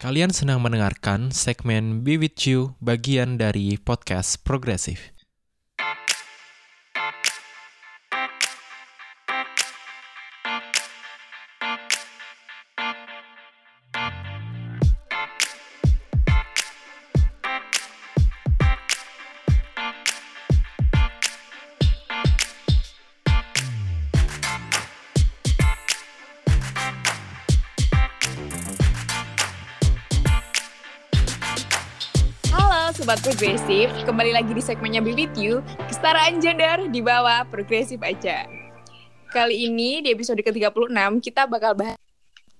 Kalian sedang mendengarkan segmen Be With You bagian dari podcast Progresif. Progresif, kembali lagi di segmennya Be With You, kesetaraan gender di bawah Progresif aja. Kali ini di episode ke-36 kita bakal bahas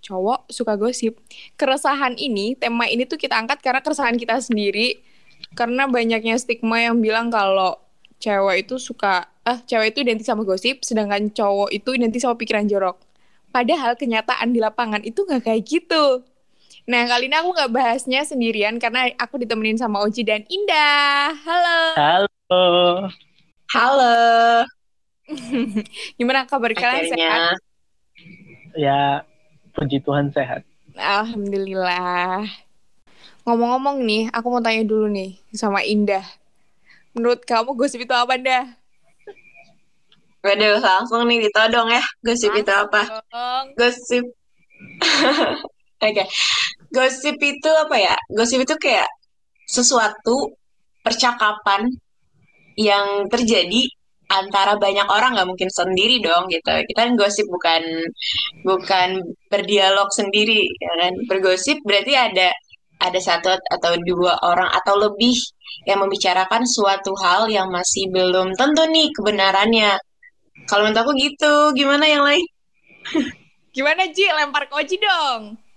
cowok suka gosip. Keresahan ini, tema ini tuh kita angkat karena keresahan kita sendiri karena banyaknya stigma yang bilang kalau cewek itu suka eh cewek itu identik sama gosip sedangkan cowok itu identik sama pikiran jorok. Padahal kenyataan di lapangan itu nggak kayak gitu. Nah, kali ini aku nggak bahasnya sendirian karena aku ditemenin sama Oji dan Indah. Halo. Halo. Halo, Gimana kabar kalian sehat? Ya, puji Tuhan sehat. Alhamdulillah. Ngomong-ngomong nih, aku mau tanya dulu nih sama Indah. Menurut kamu gosip itu apa, Indah? Waduh, langsung nih ditodong ya. Gosip itu apa? Gosip. Oke. Gosip itu apa ya? Gosip itu kayak sesuatu percakapan yang terjadi antara banyak orang nggak mungkin sendiri dong gitu. Kita kan gosip bukan bukan berdialog sendiri, ya kan? Bergosip berarti ada ada satu atau dua orang atau lebih yang membicarakan suatu hal yang masih belum tentu nih kebenarannya. Kalau menurut aku gitu, gimana yang lain? Gimana, Ji? Lempar ke dong.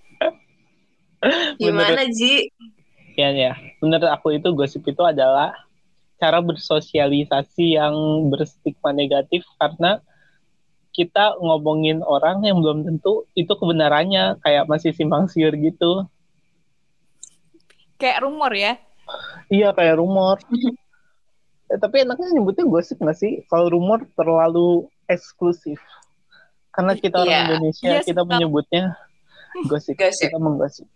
Gimana, Ji? Ya, ya. Menurut aku itu gosip itu adalah cara bersosialisasi yang berstigma negatif karena kita ngomongin orang yang belum tentu itu kebenarannya kayak masih simpang siur gitu. Kayak rumor ya. Iya kayak rumor. Eh, tapi enaknya nyebutnya gosip nggak sih? Kalau rumor terlalu eksklusif. Karena kita orang Iya. Indonesia Iya, kita menyebutnya gosip. Gosip. Kita menggosip.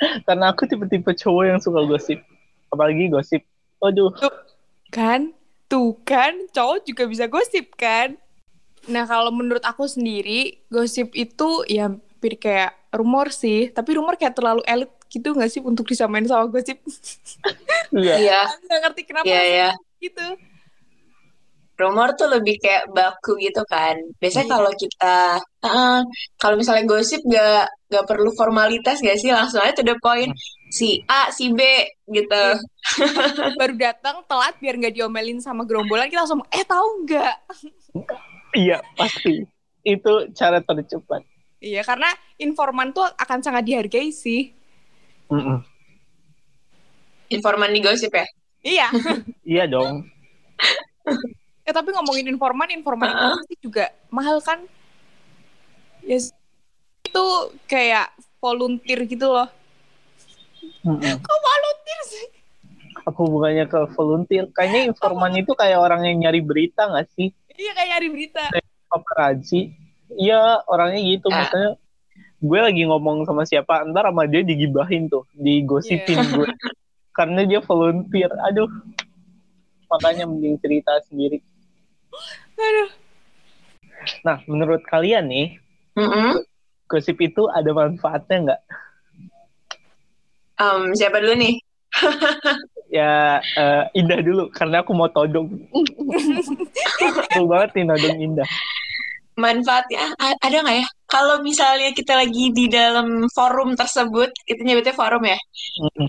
Karena aku tipe-tipe cowok yang suka gosip. Apalagi gosip. Waduh, Kan? Tuh kan, cowok juga bisa gosip kan? Nah, kalau menurut aku sendiri, gosip itu ya hampir kayak rumor sih. Tapi rumor kayak terlalu elit gitu gak sih untuk disamain sama gosip? iya. Aku gak ngerti kenapa iya, iya. gitu. Rumor tuh lebih kayak baku gitu kan. Biasanya Iya. kalau kita, Heeh, kalau misalnya gosip gak, gak perlu formalitas gak sih? Langsung aja to the point. Si A, si B gitu. Baru datang telat biar nggak diomelin sama gerombolan, kita langsung, eh tahu nggak? Iya, pasti. Itu cara tercepat. Iya, karena informan tuh akan sangat dihargai sih. Mm-mm. Informan di gosip ya? Iya. Iya dong. eh tapi ngomongin informan, informan itu pasti juga mahal kan? Yes. Itu kayak volunteer gitu loh. Mm-mm. Kok volunteer sih? Apa hubungannya ke volunteer? Kayaknya informan itu kayak orang yang nyari berita nggak sih? Iya kayak nyari berita. Paparazzi. Iya, orangnya gitu. Ah. Misalnya, gue lagi ngomong sama siapa, ntar sama dia digibahin tuh. Digosipin gue. Karena dia volunteer. Aduh. Makanya mending cerita sendiri. Aduh. Nah, menurut kalian nih, Mm-mm. gosip itu ada manfaatnya nggak? Em, siapa dulu nih? Ya, eh, Indah dulu. Karena aku mau todong. Seru banget nih nodong Indah. manfaatnya ada nggak ya? Kalau misalnya kita lagi di dalam forum tersebut, kita nyebutnya forum ya. Mm-mm.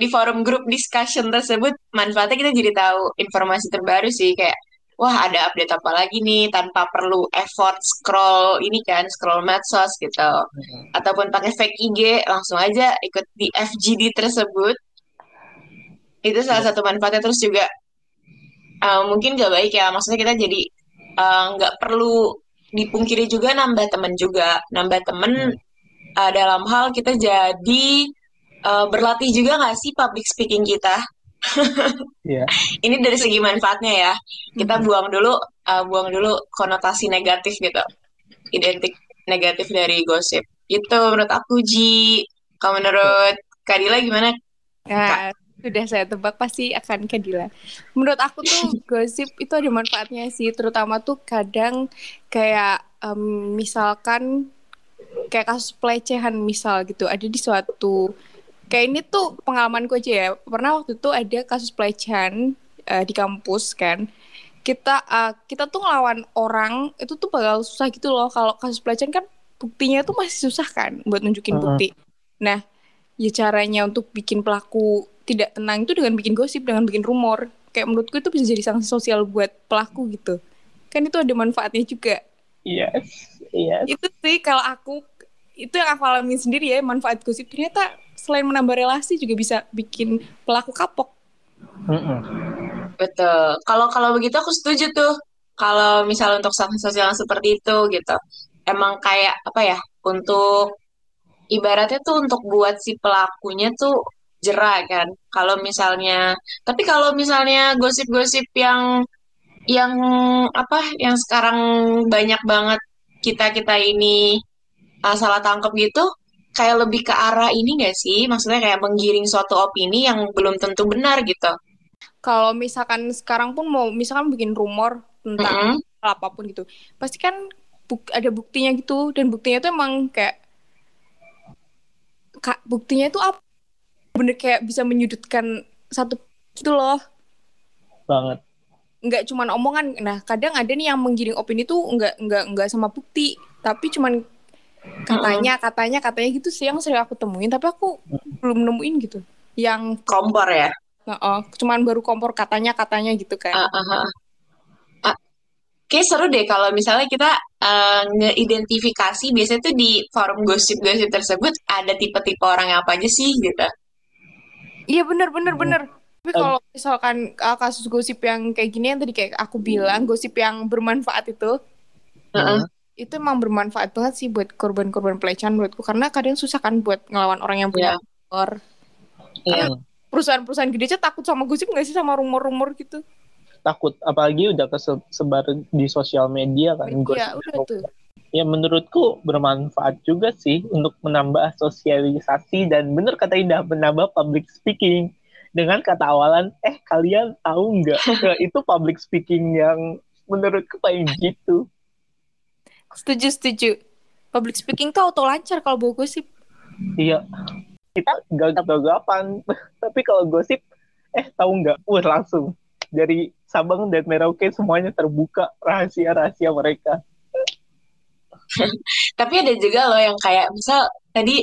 Di forum grup discussion tersebut, manfaatnya kita jadi tahu informasi terbaru sih kayak wah ada update apa lagi nih tanpa perlu effort scroll ini kan, scroll medsos gitu. Ataupun pakai fake IG, langsung aja ikut di FGD tersebut. Itu salah satu manfaatnya. Terus juga eh, mungkin gak baik ya, maksudnya kita jadi eh, nggak perlu dipungkiri juga nambah temen juga. Nambah temen uh, dalam hal kita jadi uh, berlatih juga nggak sih public speaking kita Iya. ini dari segi manfaatnya ya. Kita buang dulu uh, buang dulu konotasi negatif gitu. Identik negatif dari gosip. Itu menurut aku Ji. Kalau menurut Kak Dila gimana? Nah, sudah saya tebak pasti akan Kadila. Menurut aku tuh gosip itu ada manfaatnya sih, terutama tuh kadang kayak em, misalkan kayak kasus pelecehan misal gitu, ada di suatu kayak ini tuh pengalamanku aja ya. Pernah waktu itu ada kasus pelecehan eh, di kampus kan. Kita eh, kita tuh ngelawan orang itu tuh bakal susah gitu loh. Kalau kasus pelecehan kan buktinya tuh masih susah kan buat nunjukin bukti. Nah, ya caranya untuk bikin pelaku tidak tenang itu dengan bikin gosip, dengan bikin rumor. Kayak menurutku itu bisa jadi sanksi sosial buat pelaku gitu. Kan itu ada manfaatnya juga. Yes, yes. Itu sih kalau aku itu yang aku alami sendiri ya manfaat gosip ternyata selain menambah relasi juga bisa bikin pelaku kapok. Mm-mm. Betul. Kalau kalau begitu aku setuju tuh. Kalau misalnya untuk sanksi sosial yang seperti itu gitu. Emang kayak apa ya? Untuk ibaratnya tuh untuk buat si pelakunya tuh jerah kan. Kalau misalnya tapi kalau misalnya gosip-gosip yang yang apa yang sekarang banyak banget kita-kita ini uh, salah tangkap gitu kayak lebih ke arah ini gak sih? Maksudnya kayak menggiring suatu opini yang belum tentu benar gitu. Kalau misalkan sekarang pun mau misalkan bikin rumor tentang Mm-mm. hal apa pun gitu, pasti kan buk- ada buktinya gitu dan buktinya itu emang kayak kak buktinya itu apa? Bener kayak bisa menyudutkan satu gitu loh. Banget. nggak cuman omongan. Nah, kadang ada nih yang menggiring opini tuh nggak nggak nggak sama bukti, tapi cuman katanya katanya katanya gitu sih yang sering aku temuin, tapi aku belum nemuin gitu. Yang Kompor ya. oh, cuman baru kompor katanya katanya gitu kan. Ah, ah. Ah, Kayak seru deh kalau misalnya kita eh, ngeidentifikasi biasanya tuh di forum gosip-gosip tersebut ada tipe-tipe orang yang apa aja sih gitu. Iya bener bener Hmm. bener. Tapi kalau misalkan uh, kasus gosip yang kayak gini yang tadi kayak aku bilang gosip yang bermanfaat itu, Heeh. Itu emang bermanfaat banget sih buat korban-korban pelecehan menurutku karena kadang susah kan buat ngelawan orang yang punya Iya. power. Iya. Perusahaan-perusahaan gede aja takut sama gosip nggak sih sama rumor-rumor gitu? Takut, apalagi udah kesebar di sosial media kan. Iya gosip. udah tuh. Ya menurutku bermanfaat juga sih untuk menambah sosialisasi dan bener kata Indah menambah public speaking dengan kata awalan eh kalian tahu nggak itu public speaking yang menurutku paling gitu Setuju setuju. Public speaking tuh auto lancar kalau bawa gosip. iya. Kita nggak gagapan tapi kalau gosip eh tahu nggak? Wah langsung. Dari Sabang dan Merauke semuanya terbuka rahasia-rahasia mereka. Tapi ada juga loh yang kayak misal tadi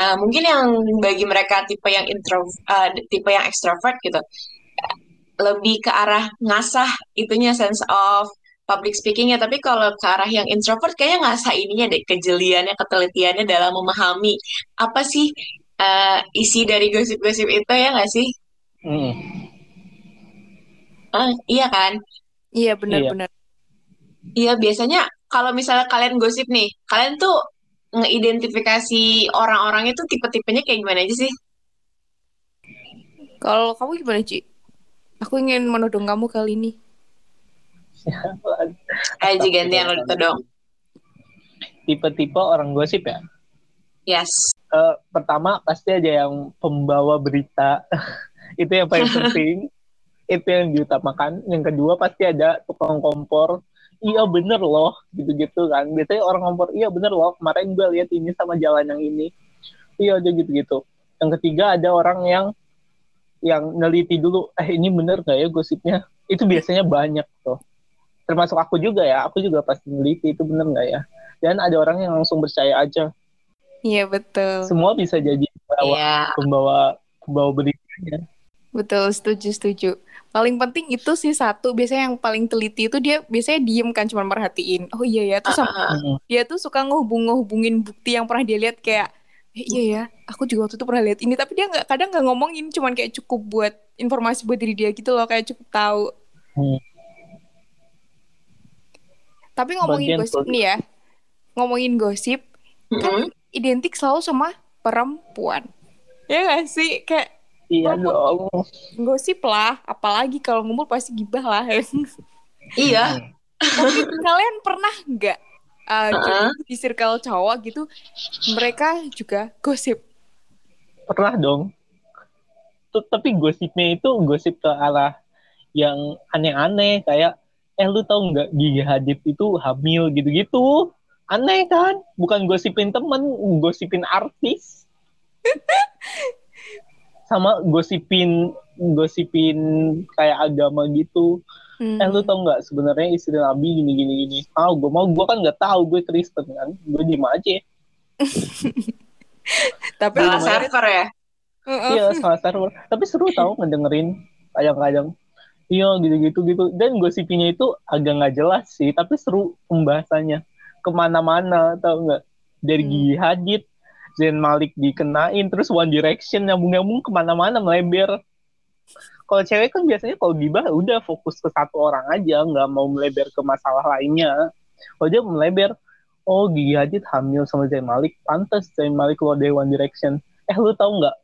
uh, mungkin yang bagi mereka tipe yang intro uh, tipe yang extrovert gitu. Lebih ke arah ngasah itunya sense of public speakingnya tapi kalau ke arah yang introvert kayaknya ngasah ininya deh kejeliannya ketelitiannya dalam memahami apa sih uh, isi dari gosip-gosip itu ya nggak sih Mm. Ah, iya kan Iya Iya. benar-benar. Iya, biasanya kalau misalnya kalian gosip nih, kalian tuh ngeidentifikasi orang-orang itu tipe-tipenya kayak gimana aja sih? Kalau kamu gimana Ci? Aku ingin menodong kamu kali ini. Ayo Ji, gantian lo dong. tipe-tipe orang gosip ya? Yes. Eh, pertama pasti ada yang pembawa berita. Itu yang paling penting. Itu yang diutamakan. Yang kedua pasti ada tukang kompor. Iya bener loh. Gitu-gitu kan. Biasanya orang kompor iya bener loh. Kemarin gue lihat ini sama jalan yang ini. Iya ada gitu-gitu. Yang ketiga ada orang yang yang neliti dulu eh ini bener gak ya gosipnya? Itu biasanya banyak tuh termasuk aku juga ya aku juga pasti neliti itu bener nggak ya dan ada orang yang langsung percaya aja Iya betul. semua bisa jadi pembawa Iya. pembawa pembawa beritanya Betul, setuju, setuju. Paling penting itu sih satu, biasanya yang paling teliti itu dia biasanya diem kan cuma merhatiin. Oh iya ya, terus sama Ah, Mm. dia tuh suka ngehubung-ngehubungin bukti yang pernah dia lihat kayak "Eh, iya ya, aku juga waktu itu pernah lihat ini, tapi dia nggak kadang nggak ngomongin, cuman kayak cukup buat informasi buat diri dia gitu loh, kayak cukup tahu. Hmm. Tapi ngomongin Bagian gosip nih ya, ngomongin gosip kan mm-mm. identik selalu sama perempuan. Ya gak sih? Kayak iya dong gosip lah, apalagi kalau ngumpul pasti gibah lah. Iya. Tapi kalian pernah nggak uh, Heeh. di circle cowok gitu, mereka juga gosip. pernah dong. Tapi gosipnya itu gosip ke arah yang aneh-aneh kayak eh lu tau nggak Gigi Hadid itu hamil gitu-gitu? Aneh kan? Bukan gosipin temen gosipin artis. Sama gosipin gosipin kayak agama gitu. Hmm. eh lu tau nggak sebenarnya istri Nabi gini gini gini ah gue mau gue kan nggak tahu gue Kristen kan? Gue diem aja. Tapi Salah server ya. Heeh. iya salah server. Tapi seru tau ngedengerin kadang-kadang iya gitu-gitu gitu. Dan gosipnya itu agak nggak jelas sih tapi seru pembahasannya. Ke mana-mana tau nggak? Dari Hmm. Gigi Hadid Zayn Malik dikenain terus One Direction nyambung-nyambung ke mana-mana melebar. Kalau cewek kan biasanya kalau gibah udah fokus ke satu orang aja nggak mau melebar ke masalah lainnya. Kalau dia melebar oh Gigi Hadid hamil sama Zayn Malik pantas Zayn Malik keluar dari One Direction. Eh lu tahu nggak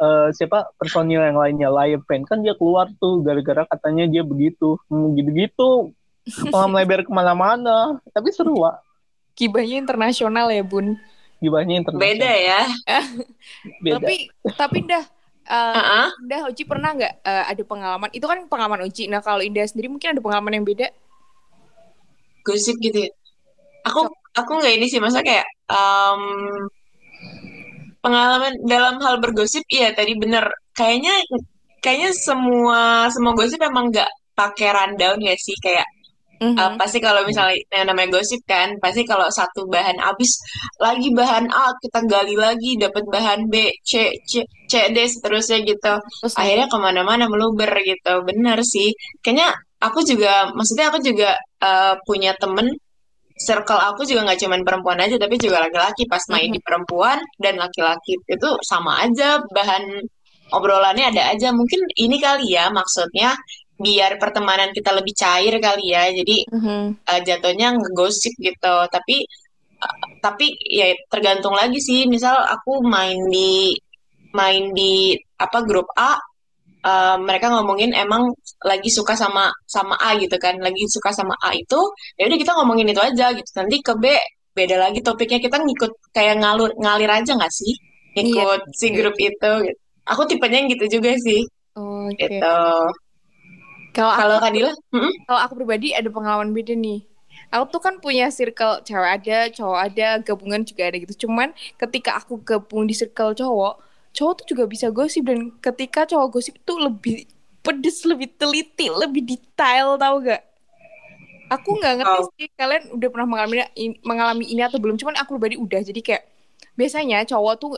eh, siapa personil yang lainnya Lion Pen kan dia keluar tuh gara-gara katanya dia begitu. Hmm, gitu-gitu. Malah melebar ke mana-mana. Tapi seru Wak. Gibahnya internasional ya, Bun. gibahnya internasional. Beda ya. beda. Tapi tapi dah eh, Heeh. Indah Uci pernah nggak eh, ada pengalaman? Itu kan pengalaman Uci nah kalau Indah sendiri mungkin ada pengalaman yang beda. Gosip gitu ya. Aku aku nggak ini sih. Masa kayak em, pengalaman dalam hal bergosip iya tadi bener kayaknya kayaknya semua semua gosip emang nggak pakai rundown ya sih kayak Mhm. Uh, pasti kalau misalnya yang namanya gosip kan, pasti kalau satu bahan habis lagi bahan A kita gali lagi dapat bahan B, C, C, C, D seterusnya gitu. Terus Akhirnya ke mana-mana meluber gitu. Bener sih. Kayaknya aku juga, maksudnya aku juga uh, punya temen circle aku juga nggak cuman perempuan aja tapi juga laki-laki. Pas main di perempuan dan laki-laki itu sama aja bahan obrolannya ada aja. Mungkin ini kali ya maksudnya biar pertemanan kita lebih cair kali ya. Jadi Mhm. uh, jatuhnya ngegosip gitu. Tapi uh, tapi ya tergantung lagi sih. Misal aku main di main di apa grup A uh, mereka ngomongin emang lagi suka sama sama A gitu kan. Lagi suka sama A itu ya udah kita ngomongin itu aja gitu. Nanti ke B beda lagi topiknya. Kita ngikut kayak ngalur ngalir aja nggak sih? Ngikut si grup itu gitu. aku tipenya yang gitu juga sih. Oke. gitu. Kalau kalau Kadila? Kalau aku pribadi ada pengalaman beda nih. Aku tuh kan punya circle cewek ada, cowok ada, gabungan juga ada gitu. Cuman ketika aku gabung di circle cowok, cowok tuh juga bisa gosip dan ketika cowok gosip itu lebih pedes, lebih teliti, lebih detail tau gak? Aku nggak ngerti Oh. sih kalian udah pernah mengalami ini, mengalami ini atau belum. Cuman aku pribadi udah. Jadi kayak biasanya cowok tuh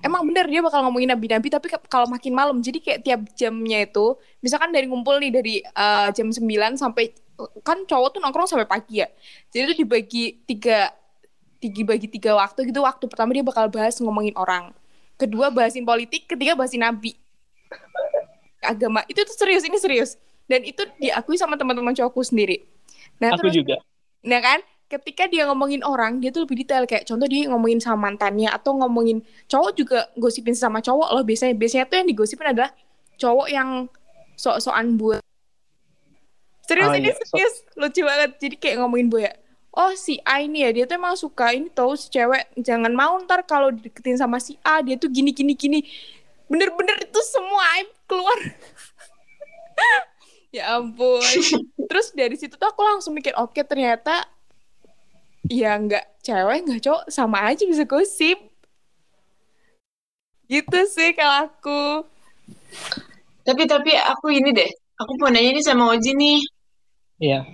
emang bener dia bakal ngomongin nabi-nabi tapi kalau makin malam jadi kayak tiap jamnya itu misalkan dari ngumpul nih dari uh, jam 9 sampai kan cowok tuh nongkrong sampai pagi ya jadi itu dibagi tiga tiga bagi tiga waktu gitu waktu pertama dia bakal bahas ngomongin orang kedua bahasin politik ketiga bahasin nabi. Agama. Itu tuh serius ini serius. Dan itu diakui sama teman-teman cowokku sendiri. Nah aku terus juga. Nah kan, ketika dia ngomongin orang, dia tuh lebih detail. Kayak contoh dia ngomongin sama mantannya atau ngomongin cowok juga gosipin sama cowok loh. Biasanya. Biasanya tuh yang digosipin adalah cowok yang sok-sokan buat. Serius Ah, ini iya, so- serius, lucu banget. Jadi kayak ngomongin Boya. Oh si A ini ya, dia tuh emang suka ini tau si cewek. Jangan mau ntar kalau dideketin sama si A, dia tuh gini gini gini. Bener-bener itu semua aib keluar. ya ampun. Terus dari situ tuh aku langsung mikir, oke ternyata ya nggak cewek nggak cowok sama aja bisa gosip. Gitu sih kalau aku. tapi tapi aku ini deh aku mau nanya nih sama Oji nih Iya.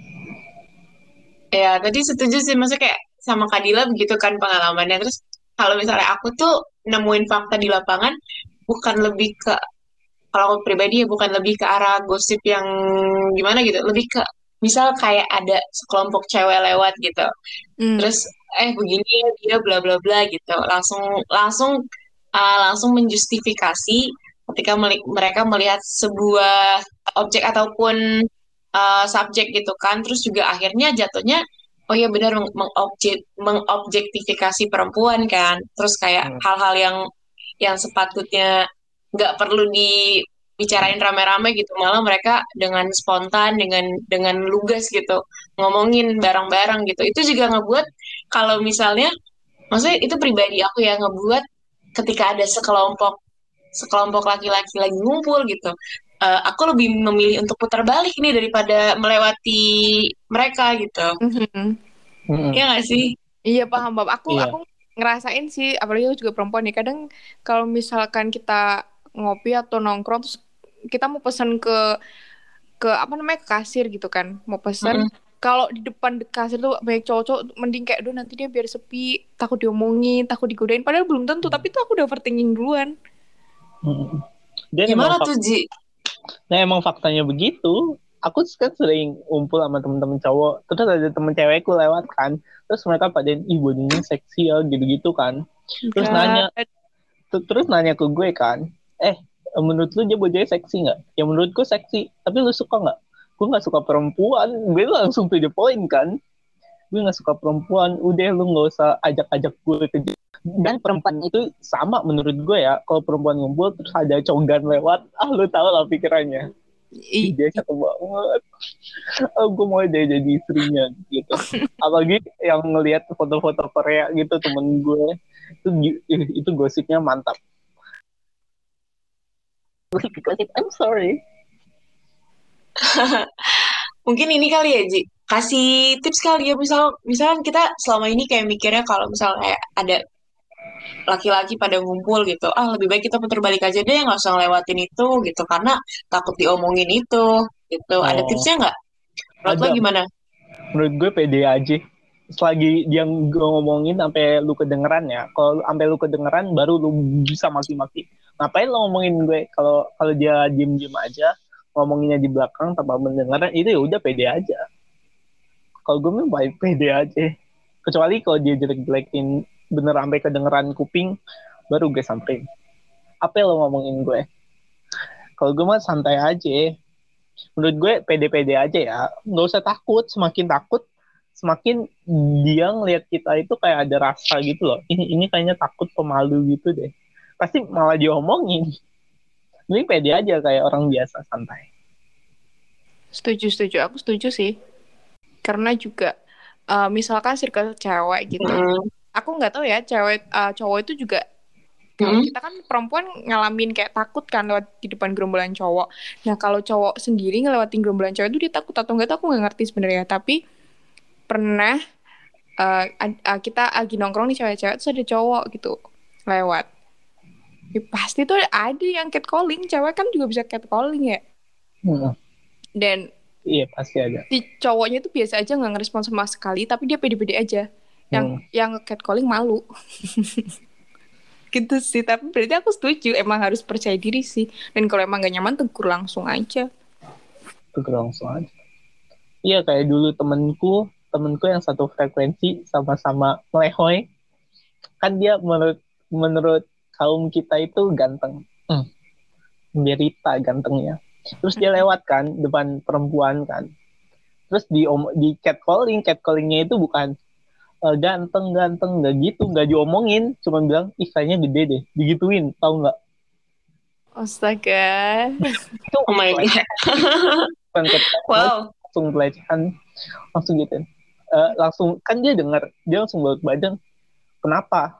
Ya, tadi setuju sih, maksudnya kayak sama Kadila begitu kan pengalamannya. Terus kalau misalnya aku tuh nemuin fakta di lapangan, bukan lebih ke, kalau aku pribadi ya bukan lebih ke arah gosip yang gimana gitu, lebih ke, misal kayak ada sekelompok cewek lewat gitu, Hmm. terus eh begini dia bla bla bla gitu, langsung langsung uh, langsung menjustifikasi ketika mereka melihat sebuah objek ataupun uh, subjek gitu kan. Terus juga akhirnya jatuhnya oh iya benar meng- mengobjek mengobjektifikasi perempuan kan. Terus kayak Hmm. hal-hal yang yang sepatutnya nggak perlu dibicarain rame-rame gitu. Malah mereka dengan spontan dengan dengan lugas gitu ngomongin bareng-bareng gitu. Itu juga ngebuat kalau misalnya maksudnya itu pribadi aku ya ngebuat ketika ada sekelompok sekelompok laki-laki lagi ngumpul gitu eh, aku lebih memilih untuk putar balik nih daripada melewati mereka gitu Mhm. Mm-mm. ya nggak sih Iya paham Bab. Aku Iya. aku ngerasain sih, apalagi aku juga perempuan nih. Kadang kalau misalkan kita ngopi atau nongkrong terus kita mau pesan ke ke apa namanya ke kasir gitu kan, mau pesan. Kalau di depan de- kasir tuh banyak cowok-cowok, mending kayak, duh nanti dia biar sepi, takut diomongin, takut digodain. Padahal belum tentu, tapi tuh aku udah overthinking duluan. Dan gimana tuh Ji Nah emang faktanya begitu. Aku kan sering ngumpul sama temen-temen cowok. Terus ada temen cewekku lewat kan. Terus mereka pada ih bodinya seksi ya gitu-gitu kan. Terus Enggak. nanya. Terus nanya ke gue kan. Eh menurut lu dia bodinya seksi nggak? Ya menurutku seksi. Tapi lu suka nggak? Gue nggak suka perempuan. Gue langsung to the point kan. Gue nggak suka perempuan. Udah lu nggak usah ajak-ajak gue ke dan perempuan itu sama menurut gue ya. Kalau perempuan ngumpul terus ada cogan lewat. Ah lu tau lah pikirannya. I- dia cakep banget. Oh, gue mau dia jadi istrinya gitu. Apalagi yang ngelihat foto-foto Korea gitu temen gue. Itu itu gosipnya mantap. Gosip I'm sorry. Mungkin ini kali ya Ji. Kasih tips kali ya. Misal misalkan kita selama ini kayak mikirnya kalau misal kayak ada laki-laki pada ngumpul gitu. Ah lebih baik kita putar balik aja deh nggak usah ngelewatin itu gitu. Karena takut diomongin itu gitu. Ada Oh. tipsnya nggak? Menurut lo Ada. gimana? Menurut gue pede aja. Selagi dia ngomongin sampai lu kedengeran ya kalau sampai lu kedengeran baru lu bisa maki-maki. Ngapain lo ngomongin gue? Kalau kalau dia diem-diem aja ngomonginnya di belakang tanpa mendengar itu ya udah pede aja. Kalau gue mah baik pede aja. Kecuali kalau dia jelek-jelekin bener sampai kedengeran kuping baru gue sampein apa yang lo ngomongin gue kalau gue mah santai aja menurut gue pede-pede aja ya nggak usah takut semakin takut semakin dia ngelihat kita itu kayak ada rasa gitu loh ini ini kayaknya takut pemalu gitu deh pasti malah diomongin ini pede aja kayak orang biasa santai Setuju, setuju. Aku setuju sih. Karena juga eh, misalkan circle cewek gitu. Mm-mm. Aku nggak tahu ya, cewek eh, cowok itu juga kalau Mm-mm. kita kan perempuan ngalamin kayak takut kan lewat di depan gerombolan cowok. Nah, kalau cowok sendiri ngelewatin gerombolan cewek itu dia takut atau enggak tuh aku nggak ngerti sebenarnya, tapi pernah eh, ad- eh, kita lagi nongkrong nih cewek-cewek terus ada cowok gitu lewat. Ya, pasti tuh ada yang catcalling, cewek kan juga bisa catcalling ya. Hmm, Dan iya pasti ada si cowoknya itu biasa aja nggak ngerespon sama sekali tapi dia pede-pede aja yang Hmm. yang catcalling malu. Gitu sih tapi berarti aku setuju emang harus percaya diri sih. Dan kalau emang gak nyaman tegur langsung aja. Tegur langsung aja. Iya kayak dulu temenku temenku yang satu frekuensi sama-sama melehoy kan dia menurut menurut kaum kita itu ganteng. Hmm. berita gantengnya. Terus dia lewat kan depan perempuan kan. Terus di om di catcalling catcallingnya itu bukan eh, ganteng ganteng nggak gitu nggak diomongin. Cuma bilang ih kayaknya gede deh. Digituin tahu nggak? Astaga. Itu oh my god. wow. langsung pelecehan. Langsung gitu Eh, langsung kan dia dengar dia langsung balik badan. Kenapa?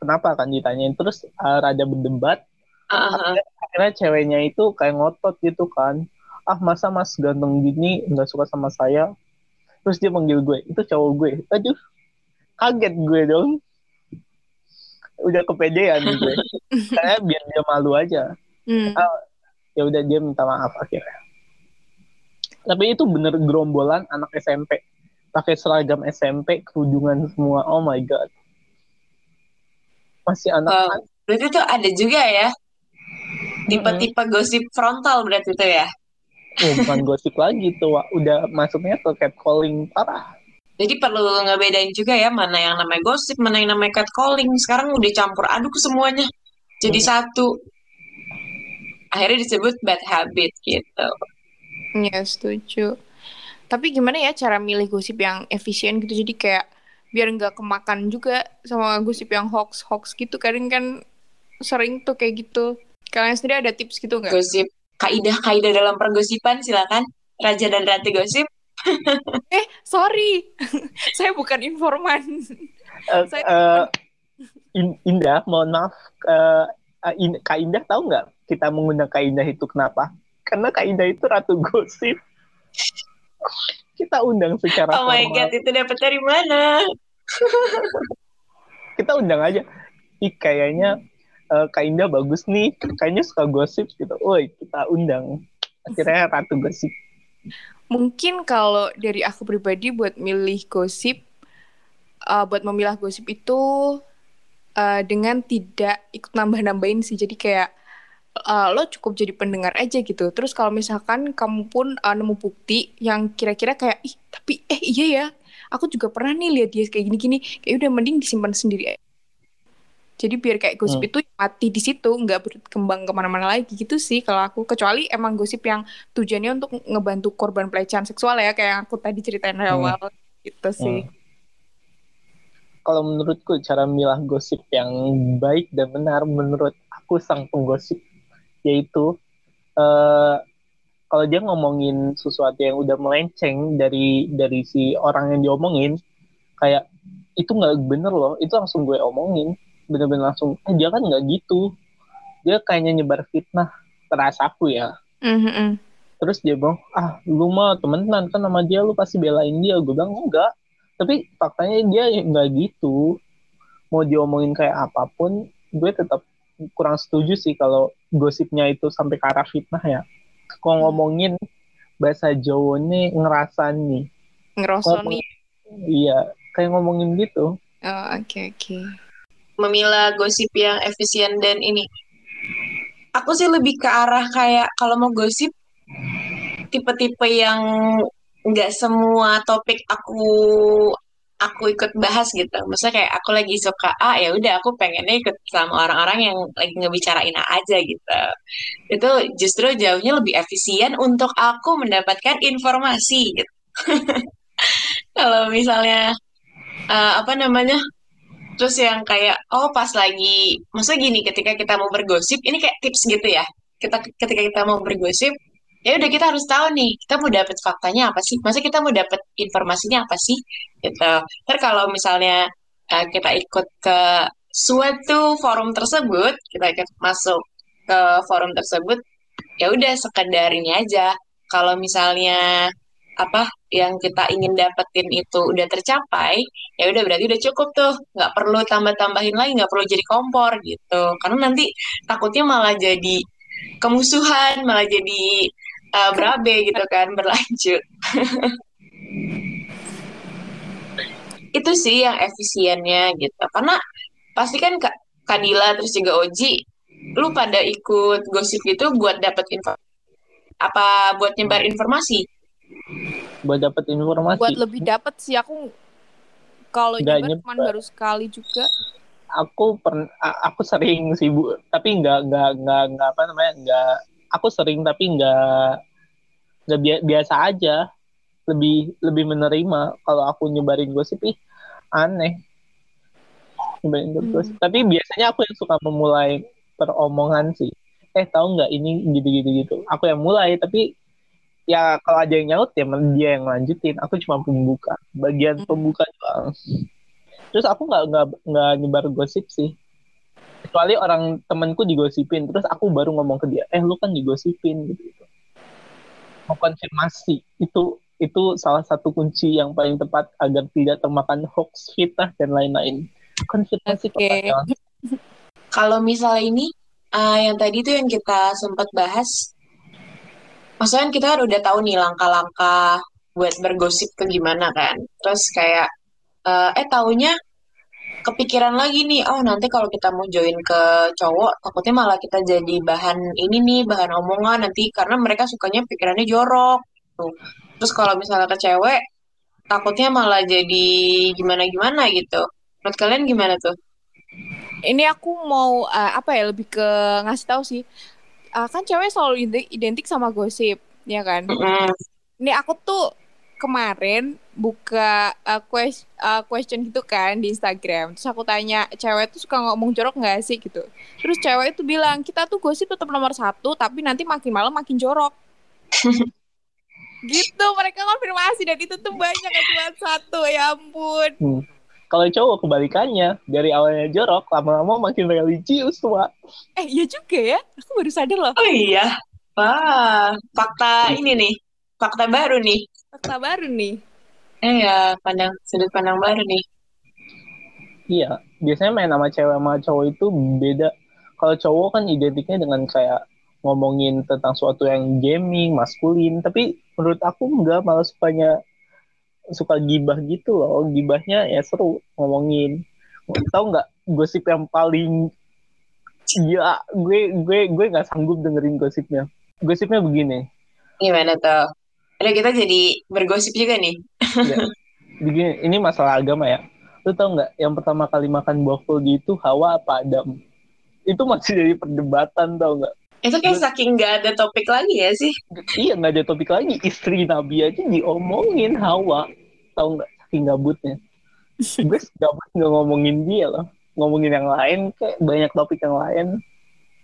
Kenapa? kan ditanyain. Terus eh, rada berdebat. Ah, ah, ah. akhirnya ceweknya itu kayak ngotot gitu kan. Ah masa mas ganteng gini nggak suka sama saya terus dia manggil gue. Itu cowok gue. Aduh. Kaget gue dong. Udah kepedean gue. Karena biar dia malu aja. Hmm. ya udah dia minta maaf akhirnya. Tapi itu bener gerombolan anak SMP pakai seragam SMP kerudungan semua. Oh my god. Masih anak Wow. berarti tuh ada juga ya. Tipe-tipe gosip frontal berarti tuh ya oh, bukan gosip lagi tuh Wak. udah masuknya ke catcalling parah Jadi perlu ngebedain juga ya mana yang namanya gosip, mana yang namanya catcalling. Sekarang udah campur aduk semuanya. Jadi satu. Akhirnya disebut bad habit gitu. ya setuju tapi gimana ya cara milih gosip yang efisien gitu jadi kayak biar nggak kemakan juga sama gosip yang hoax hoax gitu kadang kan sering tuh kayak gitu kalian sendiri ada tips gitu nggak Gosip. Kaidah-kaidah dalam pergosipan silakan. Raja dan Ratu Gosip. Eh, sorry. saya bukan informan. Eh, Saya- eh, In- Indah mohon maaf uh, In- Kak Indah tahu nggak kita mengundang Kak Indah itu kenapa? Karena Kak Indah itu ratu gosip. kita undang secara Oh my formal. god, itu dapat dari mana? Kita undang aja. Ih, kayaknya eh, Kak Indah bagus nih. Kayaknya suka gosip gitu. Woi, kita undang. Akhirnya ratu gosip. Mungkin kalau dari aku pribadi buat milih gosip, uh, buat memilah gosip itu uh, dengan tidak ikut nambah-nambahin sih. Jadi kayak uh, lo cukup jadi pendengar aja gitu. Terus kalau misalkan kamu pun uh, nemu bukti yang kira-kira kayak ih tapi eh iya ya, aku juga pernah nih lihat dia kayak gini-gini. Kayak udah mending disimpan sendiri. aja. Jadi biar kayak gosip Hmm. itu mati di situ, nggak berkembang ke mana-mana lagi gitu sih kalau aku. Kecuali emang gosip yang tujuannya untuk ngebantu korban pelecehan seksual ya kayak yang aku tadi ceritain dari Hmm. awal gitu sih. Hmm. Kalau menurutku cara milah gosip yang baik dan benar menurut aku sang penggosip yaitu eh kalau dia ngomongin sesuatu yang udah melenceng dari dari si orang yang diomongin kayak itu nggak bener loh itu langsung gue omongin bener-bener langsung eh dia kan nggak gitu. Dia kayaknya nyebar fitnah terasa aku ya. Mhm. terus dia bilang ah lu mah temenan kan sama dia lu pasti belain dia. Gue bilang enggak. Tapi faktanya dia nggak gitu. Mau diomongin kayak apa pun gue tetap kurang setuju sih kalau gosipnya itu sampai ke arah fitnah ya. Kalau ngomongin bahasa Jawa nih ngerasan nih Ngerosoni. iya kayak ngomongin gitu. Oh, Oke oke. Memilah gosip yang efisien dan ini. Aku sih lebih ke arah kayak kalau mau gosip tipe-tipe yang nggak semua topik aku aku ikut bahas gitu. Maksudnya kayak aku lagi suka A ya udah aku pengennya ikut sama orang-orang yang lagi ngebicarain A aja gitu. Itu justru jauhnya lebih efisien untuk aku mendapatkan informasi gitu. Kalau misalnya eh, apa namanya? Terus yang kayak oh pas lagi maksudnya gini ketika kita mau bergosip ini kayak tips gitu ya. Kita ketika kita mau bergosip ya udah kita harus tahu nih kita mau dapet faktanya apa sih? Masa kita mau dapet informasinya apa sih? Gitu. Ntar kalau misalnya eh, kita ikut ke suatu forum tersebut kita ikut masuk ke forum tersebut ya udah sekedar ini aja. Kalau misalnya apa yang kita ingin dapetin itu udah tercapai ya udah berarti udah cukup tuh. Nggak perlu tambah-tambahin lagi nggak perlu jadi kompor gitu. Karena nanti takutnya malah jadi kemusuhan malah jadi uh, berabe gitu kan berlanjut. Itu sih yang efisiennya gitu. Karena pasti kan Kak Kadila terus juga Oji lu pada ikut gosip itu buat dapet info apa buat nyebar informasi buat dapet informasi. Buat lebih dapet sih aku kalau nyebar cuma baru sekali juga. aku pernah aku sering sih bu. Tapi nggak nggak nggak nggak apa namanya nggak aku sering tapi nggak nggak bia- biasa aja. Lebih lebih menerima. Kalau aku nyebarin gosip ih aneh. Nyebarin Hmm. gosip tapi biasanya aku yang suka memulai peromongan sih. Eh tahu nggak ini gitu gitu gitu. Aku yang mulai tapi ya kalau ada yang nyaut ya dia yang lanjutin. Aku cuma pembuka bagian Hmm. pembuka doang. Terus aku nggak nggak nggak nyebar gosip sih. Kecuali orang temanku digosipin terus aku baru ngomong ke dia eh lu kan digosipin gitu, gitu. mau konfirmasi itu itu salah satu kunci yang paling tepat agar tidak termakan hoax fitnah dan lain-lain. Konfirmasi kepada Kalau misalnya ini, uh, yang tadi tuh yang kita sempat bahas, maksudnya kan kita kan udah tahu nih langkah-langkah buat bergosip ke gimana kan. Terus kayak, uh, eh taunya kepikiran lagi nih, oh nanti kalau kita mau join ke cowok, takutnya malah kita jadi bahan ini nih, bahan omongan nanti karena mereka sukanya pikirannya jorok. Tuh. Terus kalau misalnya ke cewek, takutnya malah jadi gimana-gimana gitu. Menurut kalian gimana tuh? Ini aku mau uh, apa ya lebih ke ngasih tahu sih. Uh, kan cewek selalu ide- identik sama gosip, ya kan? Mm-mm. Ini aku tuh kemarin buka uh, quest- uh, question gitu kan di Instagram. Terus aku tanya, cewek tuh suka ngomong jorok nggak sih gitu. Terus cewek itu bilang, kita tuh gosip tetap nomor satu, tapi nanti makin malam makin jorok. gitu, mereka konfirmasi dan itu tuh banyak gak cuma satu, ya ampun. Kalau cowok kebalikannya, dari awalnya jorok, lama-lama makin religius tuh, Wak. Eh, iya juga ya. Aku baru sadar loh. Oh iya. Wah, fakta ini nih. Fakta baru nih. Fakta baru nih. Eh ya, pandang sudut pandang baru nih. Iya, biasanya main sama cewek sama cowok itu beda. Kalau cowok kan identiknya dengan kayak ngomongin tentang suatu yang gaming, maskulin. Tapi menurut aku enggak, malah sukanya suka gibah gitu loh. Gibahnya ya seru ngomongin. Tahu nggak gosip yang paling Iya, gue gue gue nggak sanggup dengerin gosipnya. Gosipnya begini. Gimana tuh? Ada kita jadi bergosip juga nih. Ya, begini, ini masalah agama ya. Lu tau nggak yang pertama kali makan buah fulgi itu Hawa apa Adam? Itu masih jadi perdebatan tau nggak? Itu kayak saking gak ada topik lagi ya sih. Iya nggak ada topik lagi. Istri Nabi aja diomongin Hawa. Tahu nggak saking gabutnya. Gue gabut nggak ngomongin dia loh. Ngomongin yang lain kayak banyak topik yang lain.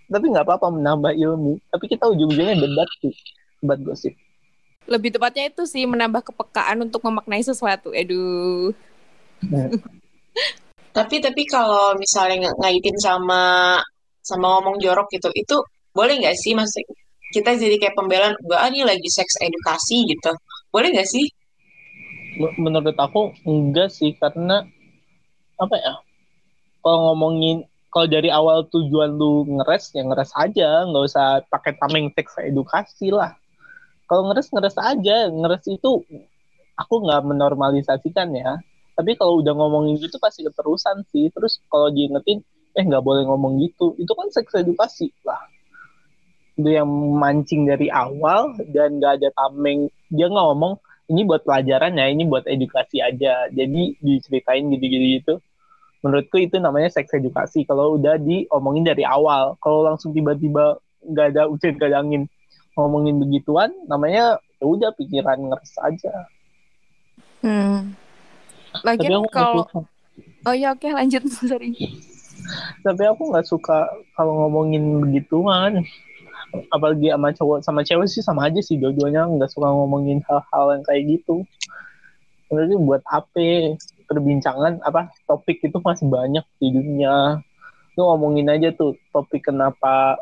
Tapi nggak apa-apa menambah ilmu. Tapi kita ujung-ujungnya debat sih. Debat gosip. Lebih tepatnya itu sih menambah kepekaan untuk memaknai sesuatu. Aduh. Tapi tapi kalau misalnya ng- ngaitin sama sama ngomong jorok gitu, itu boleh nggak sih mas? Kita jadi kayak pembelaan, enggak ah, ini lagi seks edukasi gitu. Boleh nggak sih? Menurut aku enggak sih karena apa ya? Kalau ngomongin kalau dari awal tujuan lu ngeres ya ngeres aja, nggak usah pakai tameng seks edukasi lah. Kalau ngeres ngeres aja, ngeres itu aku nggak menormalisasikan ya. Tapi kalau udah ngomongin gitu pasti keterusan sih. Terus kalau diingetin, eh nggak boleh ngomong gitu. Itu kan seks edukasi lah. Itu yang mancing dari awal dan nggak ada tameng. Dia nggak ngomong ini buat pelajaran ya, ini buat edukasi aja. Jadi diceritain gitu-gitu gitu. Menurutku itu namanya seks edukasi. Kalau udah diomongin dari awal, kalau langsung tiba-tiba nggak ada hujan nggak ada angin ngomongin begituan, namanya ya udah pikiran ngeres aja. Hmm. Tapi Lagian aku nggak kalau suka. Oh ya oke lanjut sorry. Tapi aku nggak suka kalau ngomongin begituan. Apalagi sama cowok sama cewek sih sama aja sih dua-duanya nggak suka ngomongin hal-hal yang kayak gitu. Menurutku buat apa perbincangan apa topik itu masih banyak di dunia. Lu ngomongin aja tuh topik kenapa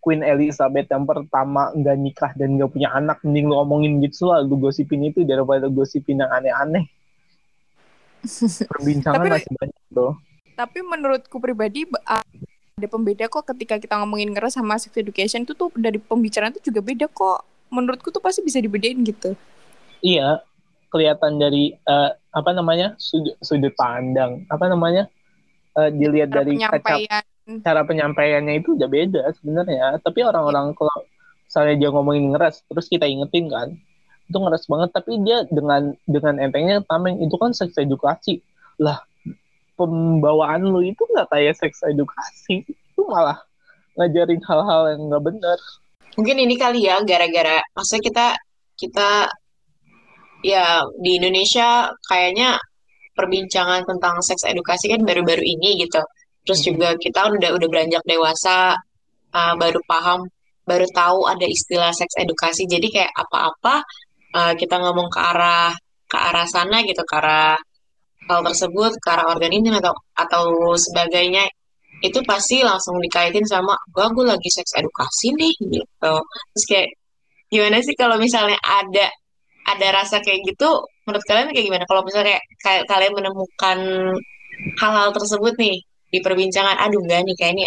Queen Elizabeth yang pertama nggak nikah dan nggak punya anak mending lu ngomongin gitu lah lu gosipin itu daripada gosipin yang aneh-aneh perbincangan Tapi- masih banyak tuh Tapi menurutku pribadi ba- ada pembeda kok ketika kita ngomongin ngeres sama sex education itu tuh dari pembicaraan itu juga beda kok. Menurutku tuh pasti bisa dibedain gitu. iya kelihatan dari eh, apa namanya sudut sudut pandang. Apa namanya Eh, dilihat Cara dari kaca penyampaian. cara penyampaiannya itu udah beda sebenarnya. Tapi orang-orang kalau misalnya dia ngomongin ngeres terus kita ingetin kan itu ngeres banget. Tapi dia dengan dengan entengnya tameng. Itu kan seks edukasi. Lah pembawaan lu itu nggak kayak seks edukasi itu malah ngajarin hal-hal yang nggak benar Mungkin ini kali ya gara-gara maksudnya kita kita ya di Indonesia kayaknya perbincangan tentang seks edukasi kan baru-baru ini gitu. Terus Mhm. juga kita udah udah beranjak dewasa uh, baru paham, baru tahu ada istilah seks edukasi. Jadi kayak apa-apa uh, kita ngomong ke arah ke arah sana gitu, ke arah hal tersebut, ke arah organisme atau atau sebagainya itu pasti langsung dikaitin sama gua gue lagi seks edukasi nih gitu. Terus kayak gimana sih kalau misalnya ada ada rasa kayak gitu menurut kalian kayak gimana? Kalau misalnya kayak, kalian menemukan hal-hal tersebut nih di perbincangan, aduh enggak nih kayak ini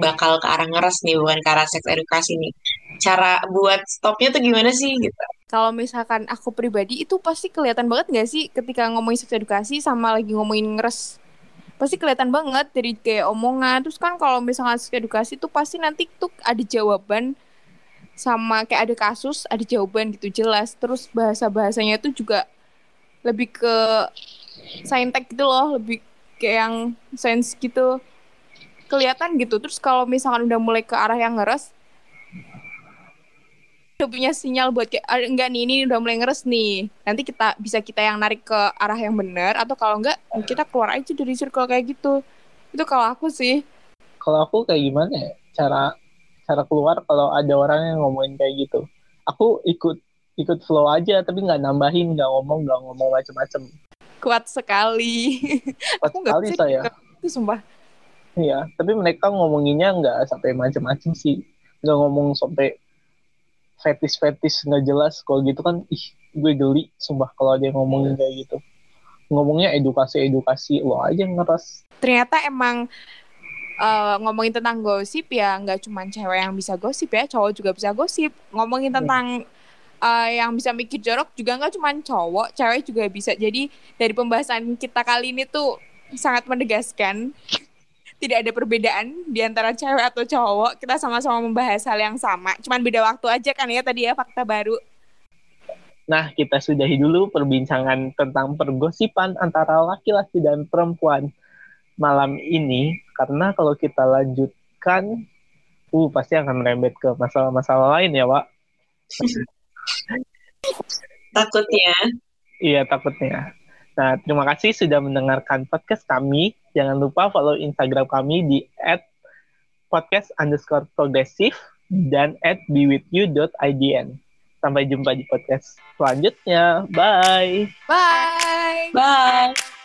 bakal ke arah ngeres nih bukan ke arah seks edukasi nih. Cara buat stopnya tuh gimana sih gitu? Kalau misalkan aku pribadi itu pasti kelihatan banget nggak sih ketika ngomongin seks edukasi sama lagi ngomongin ngeres. Pasti kelihatan banget dari kayak omongan. Terus kan kalau misalkan seks edukasi tuh pasti nanti tuh ada jawaban sama kayak ada kasus, ada jawaban gitu jelas. Terus bahasa-bahasanya tuh juga lebih ke saintek gitu loh, lebih kayak yang sains gitu. Kelihatan gitu. Terus kalau misalkan udah mulai ke arah yang ngeres, udah punya sinyal buat kayak "Ah, enggak nih ini udah mulai ngeres nih nanti kita bisa kita yang narik ke arah yang benar atau kalau enggak kita keluar aja dari circle kayak gitu itu kalau aku sih kalau aku kayak gimana ya cara cara keluar kalau ada orang yang ngomongin kayak gitu aku ikut ikut flow aja tapi nggak nambahin nggak ngomong nggak ngomong macem-macem kuat sekali. Kuat Aku sekali bisa saya. itu sumpah. Iya, tapi mereka ngomonginnya nggak sampai macam-macam sih. Nggak ngomong sampai fetis-fetis nggak jelas. Kalau gitu kan, ih, gue geli. Sumpah kalau ada yang ngomongin kayak gitu. Ngomongnya edukasi-edukasi, lo aja yang ngeras. Ternyata emang eh, ngomongin tentang gosip ya nggak cuma cewek yang bisa gosip ya, cowok juga bisa gosip. Ngomongin tentang eh, yang bisa mikir jorok juga nggak cuma cowok, cewek juga bisa. Jadi dari pembahasan kita kali ini tuh sangat menegaskan tidak ada perbedaan di antara cewek atau cowok. Kita sama-sama membahas hal yang sama. Cuman beda waktu aja kan ya tadi ya fakta baru. Nah, kita sudahi dulu perbincangan tentang pergosipan antara laki-laki dan perempuan malam ini. Karena kalau kita lanjutkan, uh, pasti akan merembet ke masalah-masalah lain ya, Wak. Takutnya. Iya, takutnya. Nah, terima kasih sudah mendengarkan podcast kami. Jangan lupa follow Instagram kami di at podcast underscore progressive dan at bewithyou.idn. Sampai jumpa di podcast selanjutnya. Bye! Bye! Bye.